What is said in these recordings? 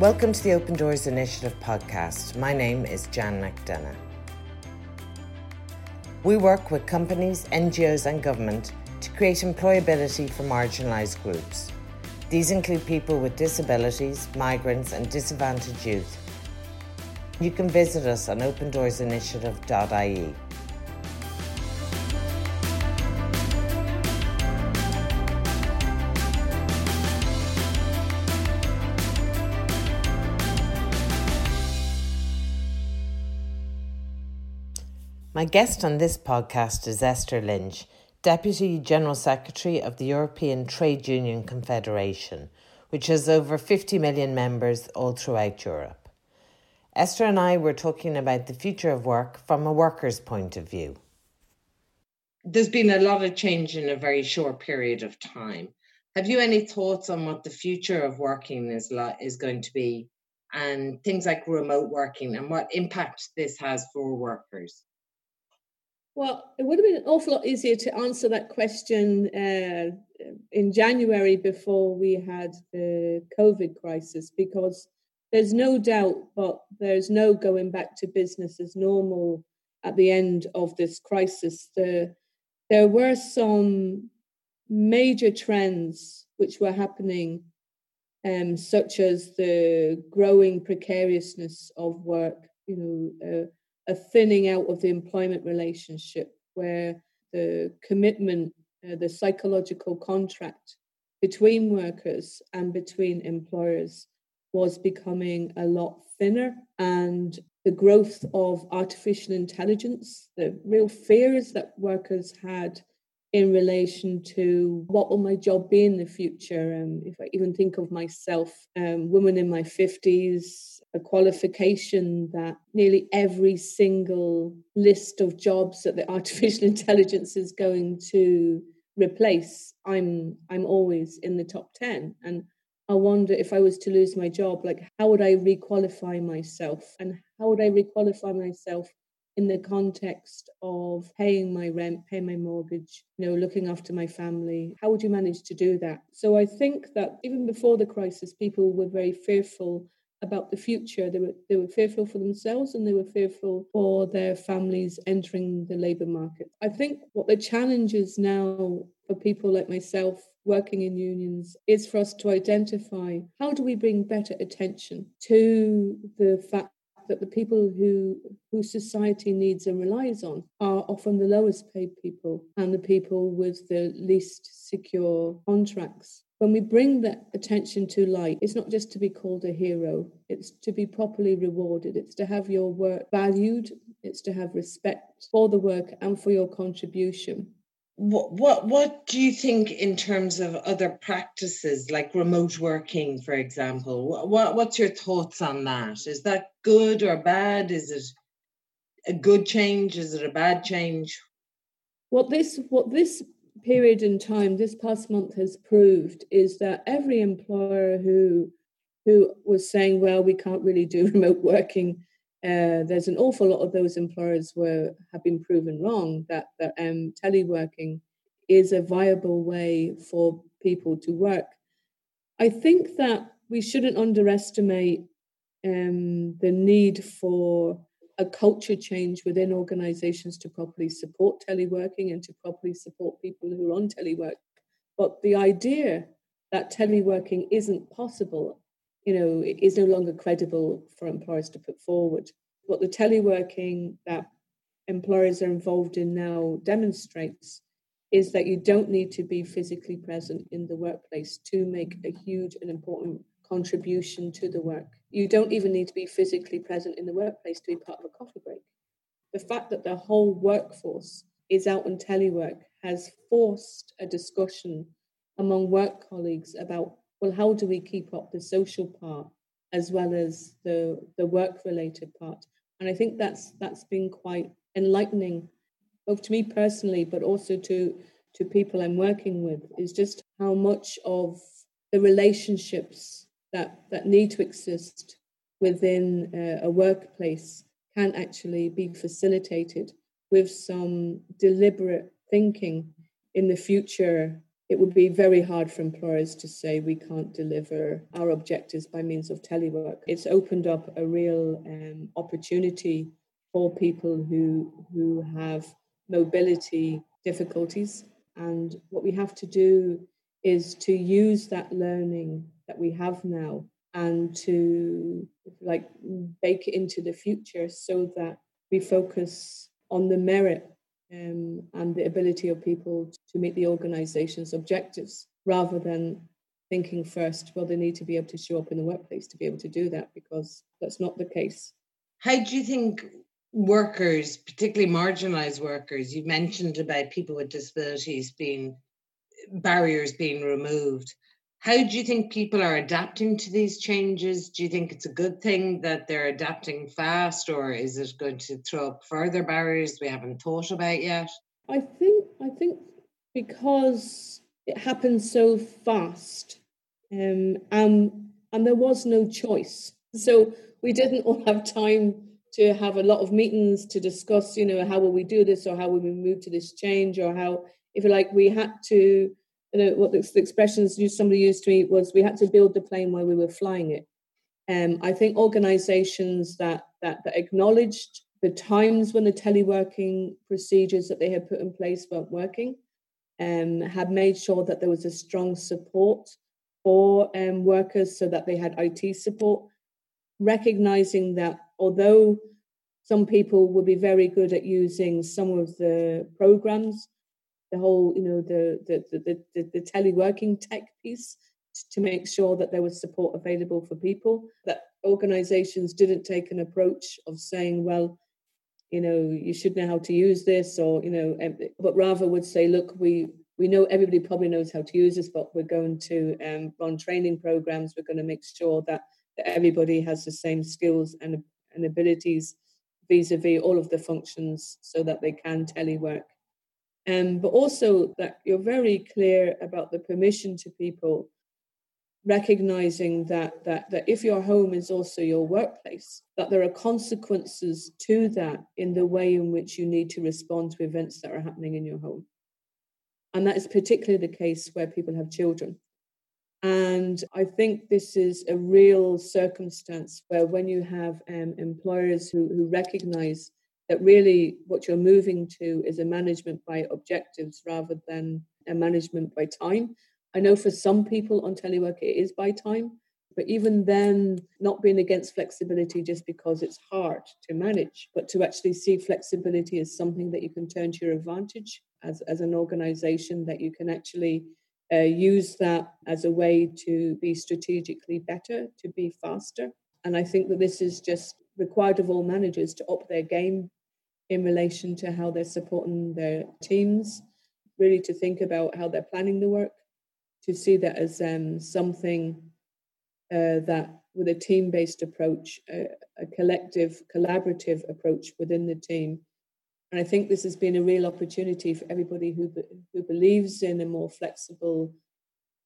Welcome to the Open Doors Initiative podcast. My name is Jan McDonough. We work with companies, NGOs, and government to create employability for marginalised groups. These include people with disabilities, migrants, and disadvantaged youth. You can visit us on opendoorsinitiative.ie. My guest on this podcast is Esther Lynch, Deputy General Secretary of the European Trade Union Confederation, which has over 50 million members all throughout Europe. Esther and I were talking about the future of work from a worker's point of view. There's been a lot of change in a very short period of time. Have you any thoughts on what the future of working is, is going to be and things like remote working and what impact this has for workers? Well, it would have been an awful lot easier to answer that question uh, in January before we had the COVID crisis because there's no doubt, but there's no going back to business as normal at the end of this crisis. The, there were some major trends which were happening, um, such as the growing precariousness of work, you know. Uh, a thinning out of the employment relationship where the commitment, uh, the psychological contract between workers and between employers was becoming a lot thinner and the growth of artificial intelligence the real fears that workers had in relation to what will my job be in the future? And if i even think of myself um, woman in my 50s a qualification that nearly every single list of jobs that the artificial intelligence is going to replace i'm i'm always in the top 10 and i wonder if i was to lose my job like how would i requalify myself? And how would i requalify myself in the context of paying my rent, paying my mortgage, you know, looking after my family. How would you manage to do that? So I think that even before the crisis, people were very fearful about the future. They were they were fearful for themselves and they were fearful for their families entering the labour market. I think what the challenge is now for people like myself working in unions is for us to identify how do we bring better attention to the fact that the people who whose society needs and relies on are often the lowest paid people and the people with the least secure contracts when we bring that attention to light, it's not just to be called a hero, it's to be properly rewarded, it's to have your work valued, it's to have respect for the work and for your contribution. What, what what do you think in terms of other practices like remote working, for example? What what's your thoughts on that? Is that good or bad? Is it a good change? Is it a bad change? What this what this period in time this past month has proved is that every employer who who was saying, well, we can't really do remote working, uh, there's an awful lot of those employers were have been proven wrong that that um, teleworking is a viable way for people to work. I think that we shouldn't underestimate um, the need for a culture change within organizations to properly support teleworking and to properly support people who are on telework. But the idea that teleworking isn't possible, you know, is no longer credible for employers to put forward. What the teleworking that employers are involved in now demonstrates is that you don't need to be physically present in the workplace to make a huge and important contribution to the work. You don't even need to be physically present in the workplace to be part of a coffee break. The fact that the whole workforce is out on telework has forced a discussion among work colleagues about well, how do we keep up the social part as well as the the work related part? And I think that's that's been quite enlightening, both to me personally, but also to to people I'm working with, is just how much of the relationships that that need to exist within uh, a workplace can actually be facilitated with some deliberate thinking in the future it would be very hard for employers to say we can't deliver our objectives by means of telework. It's opened up a real um, opportunity for people who who have mobility difficulties, and what we have to do is to use that learning that we have now and to like bake it into the future so that we focus on the merit um, and the ability of people to meet the organization's objectives rather than thinking first, well, they need to be able to show up in the workplace to be able to do that because that's not the case. How do you think workers, particularly marginalized workers, you mentioned about people with disabilities being barriers being removed. How do you think people are adapting to these changes? Do you think it's a good thing that they're adapting fast, or is it going to throw up further barriers we haven't thought about yet? I think I think because it happened so fast, um, and and there was no choice, so we didn't all have time to have a lot of meetings to discuss, you know, how will we do this, or how will we move to this change, or how, if like, we had to you know, what the, the expressions somebody used to me was we had to build the plane while we were flying it. Um, I think organizations that, that, that acknowledged the times when the teleworking procedures that they had put in place weren't working um, had made sure that there was a strong support for um, workers so that they had IT support, recognizing that although some people would be very good at using some of the programs, the whole, you know, the the the the, the teleworking tech piece to make sure that there was support available for people. That organisations didn't take an approach of saying, well, you know, you should know how to use this, or you know, but rather would say, look, we we know everybody probably knows how to use this, but we're going to um, run training programs. We're going to make sure that, that everybody has the same skills and, and abilities vis-a-vis all of the functions so that they can telework um, but also that you're very clear about the permission to people recognizing that, that that if your home is also your workplace that there are consequences to that in the way in which you need to respond to events that are happening in your home. And that is particularly the case where people have children. And i think this is a real circumstance where when you have um, employers who, who recognize that really what you're moving to is a management by objectives rather than a management by time. I know for some people on telework it is by time, but even then, not being against flexibility just because it's hard to manage, but to actually see flexibility as something that you can turn to your advantage as, as an organization, that you can actually uh, use that as a way to be strategically better, to be faster. And I think that this is just required of all managers to up their game in relation to how they're supporting their teams, really to think about how they're planning the work, to see that as um, something uh, that with a team based approach, a, a, collective, collaborative approach within the team. And I think this has been a real opportunity for everybody who, who believes in a more flexible,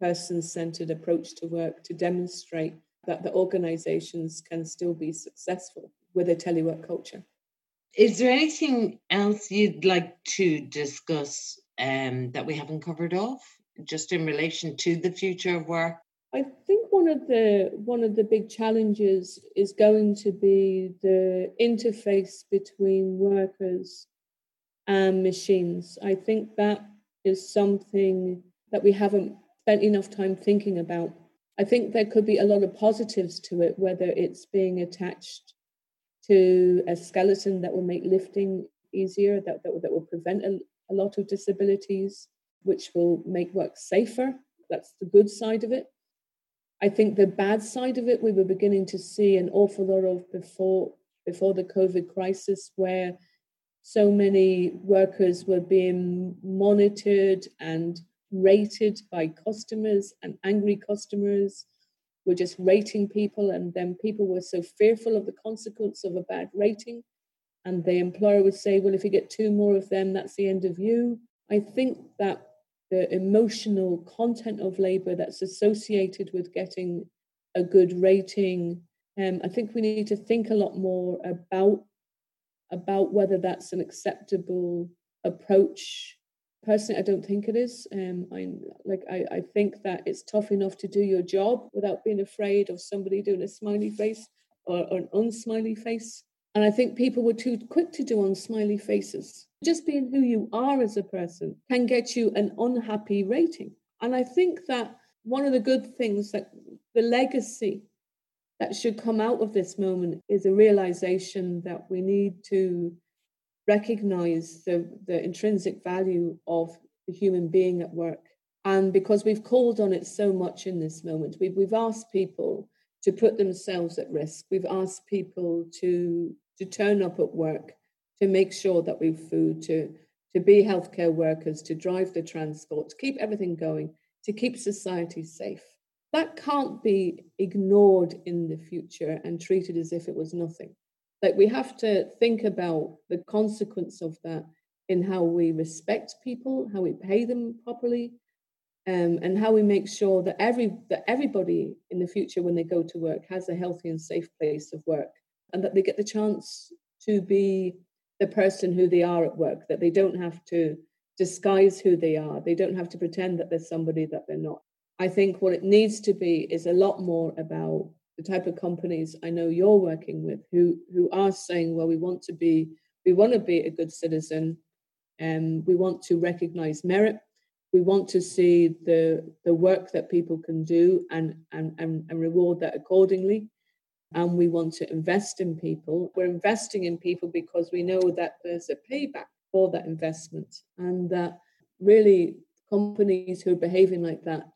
person centered approach to work to demonstrate that the organizations can still be successful with a telework culture. Is there anything else you'd like to discuss um, that we haven't covered off, just in relation to the future of work? I think one of the one of the big challenges is going to be the interface between workers and machines. I think that is something that we haven't spent enough time thinking about. I think there could be a lot of positives to it, whether it's being attached to a skeleton that will make lifting easier, that, that, that will prevent a, a lot of disabilities, which will make work safer. That's the good side of it. I think the bad side of it, we were beginning to see an awful lot of before before the COVID crisis, where so many workers were being monitored and rated by customers and angry customers were just rating people, and then people were so fearful of the consequence of a bad rating. And the employer would say, Well, if you get two more of them, that's the end of you. I think that the emotional content of labor that's associated with getting a good rating, um, I think we need to think a lot more about about whether that's an acceptable approach Personally, I don't think it is. Um, I like I, I think that it's tough enough to do your job without being afraid of somebody doing a smiley face or, or an unsmiley face. And I think people were too quick to do unsmiley faces. Just being who you are as a person can get you an unhappy rating. And I think that one of the good things that the legacy that should come out of this moment is a realization that we need to recognize the, the intrinsic value of the human being at work. And because we've called on it so much in this moment, we've, we've asked people to put themselves at risk. We've asked people to, to turn up at work, to make sure that we've food, to, to be healthcare workers, to drive the transport, to keep everything going, to keep society safe. That can't be ignored in the future and treated as if it was nothing. Like we have to think about the consequence of that in how we respect people, how we pay them properly, um, and how we make sure that every that everybody in the future when they go to work has a healthy and safe place of work, and that they get the chance to be the person who they are at work. That they don't have to disguise who they are. They don't have to pretend that they're somebody that they're not. I think what it needs to be is a lot more about the type of companies I know you're working with who who are saying, well, we want to be we want to be a good citizen, and we want to recognize merit. We want to see the the work that people can do and and and, and reward that accordingly. And we want to invest in people. We're investing in people because we know that there's a payback for that investment, and that really companies who are behaving like that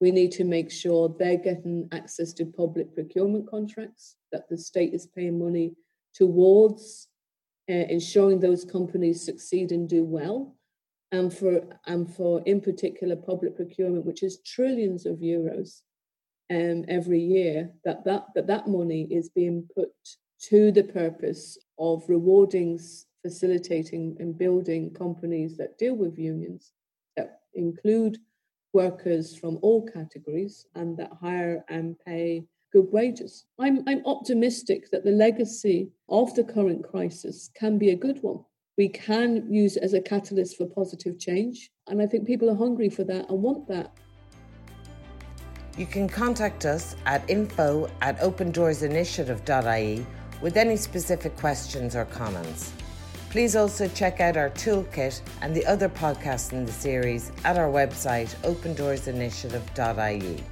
we need to make sure they're getting access to public procurement contracts, that the state is paying money towards uh, ensuring those companies succeed and do well. And for, and for, in particular, public procurement, which is trillions of euros um, every year, that that, that that money is being put to the purpose of rewarding, facilitating, and building companies that deal with unions, that include workers from all categories and that hire and pay good wages. I'm, I'm optimistic that the legacy of the current crisis can be a good one. We can use it as a catalyst for positive change. And I think people are hungry for that and want that. You can contact us at info at opendoorsinitiative.ie with any specific questions or comments. Please also check out our toolkit and the other podcasts in the series at our website opendoorsinitiative.ie.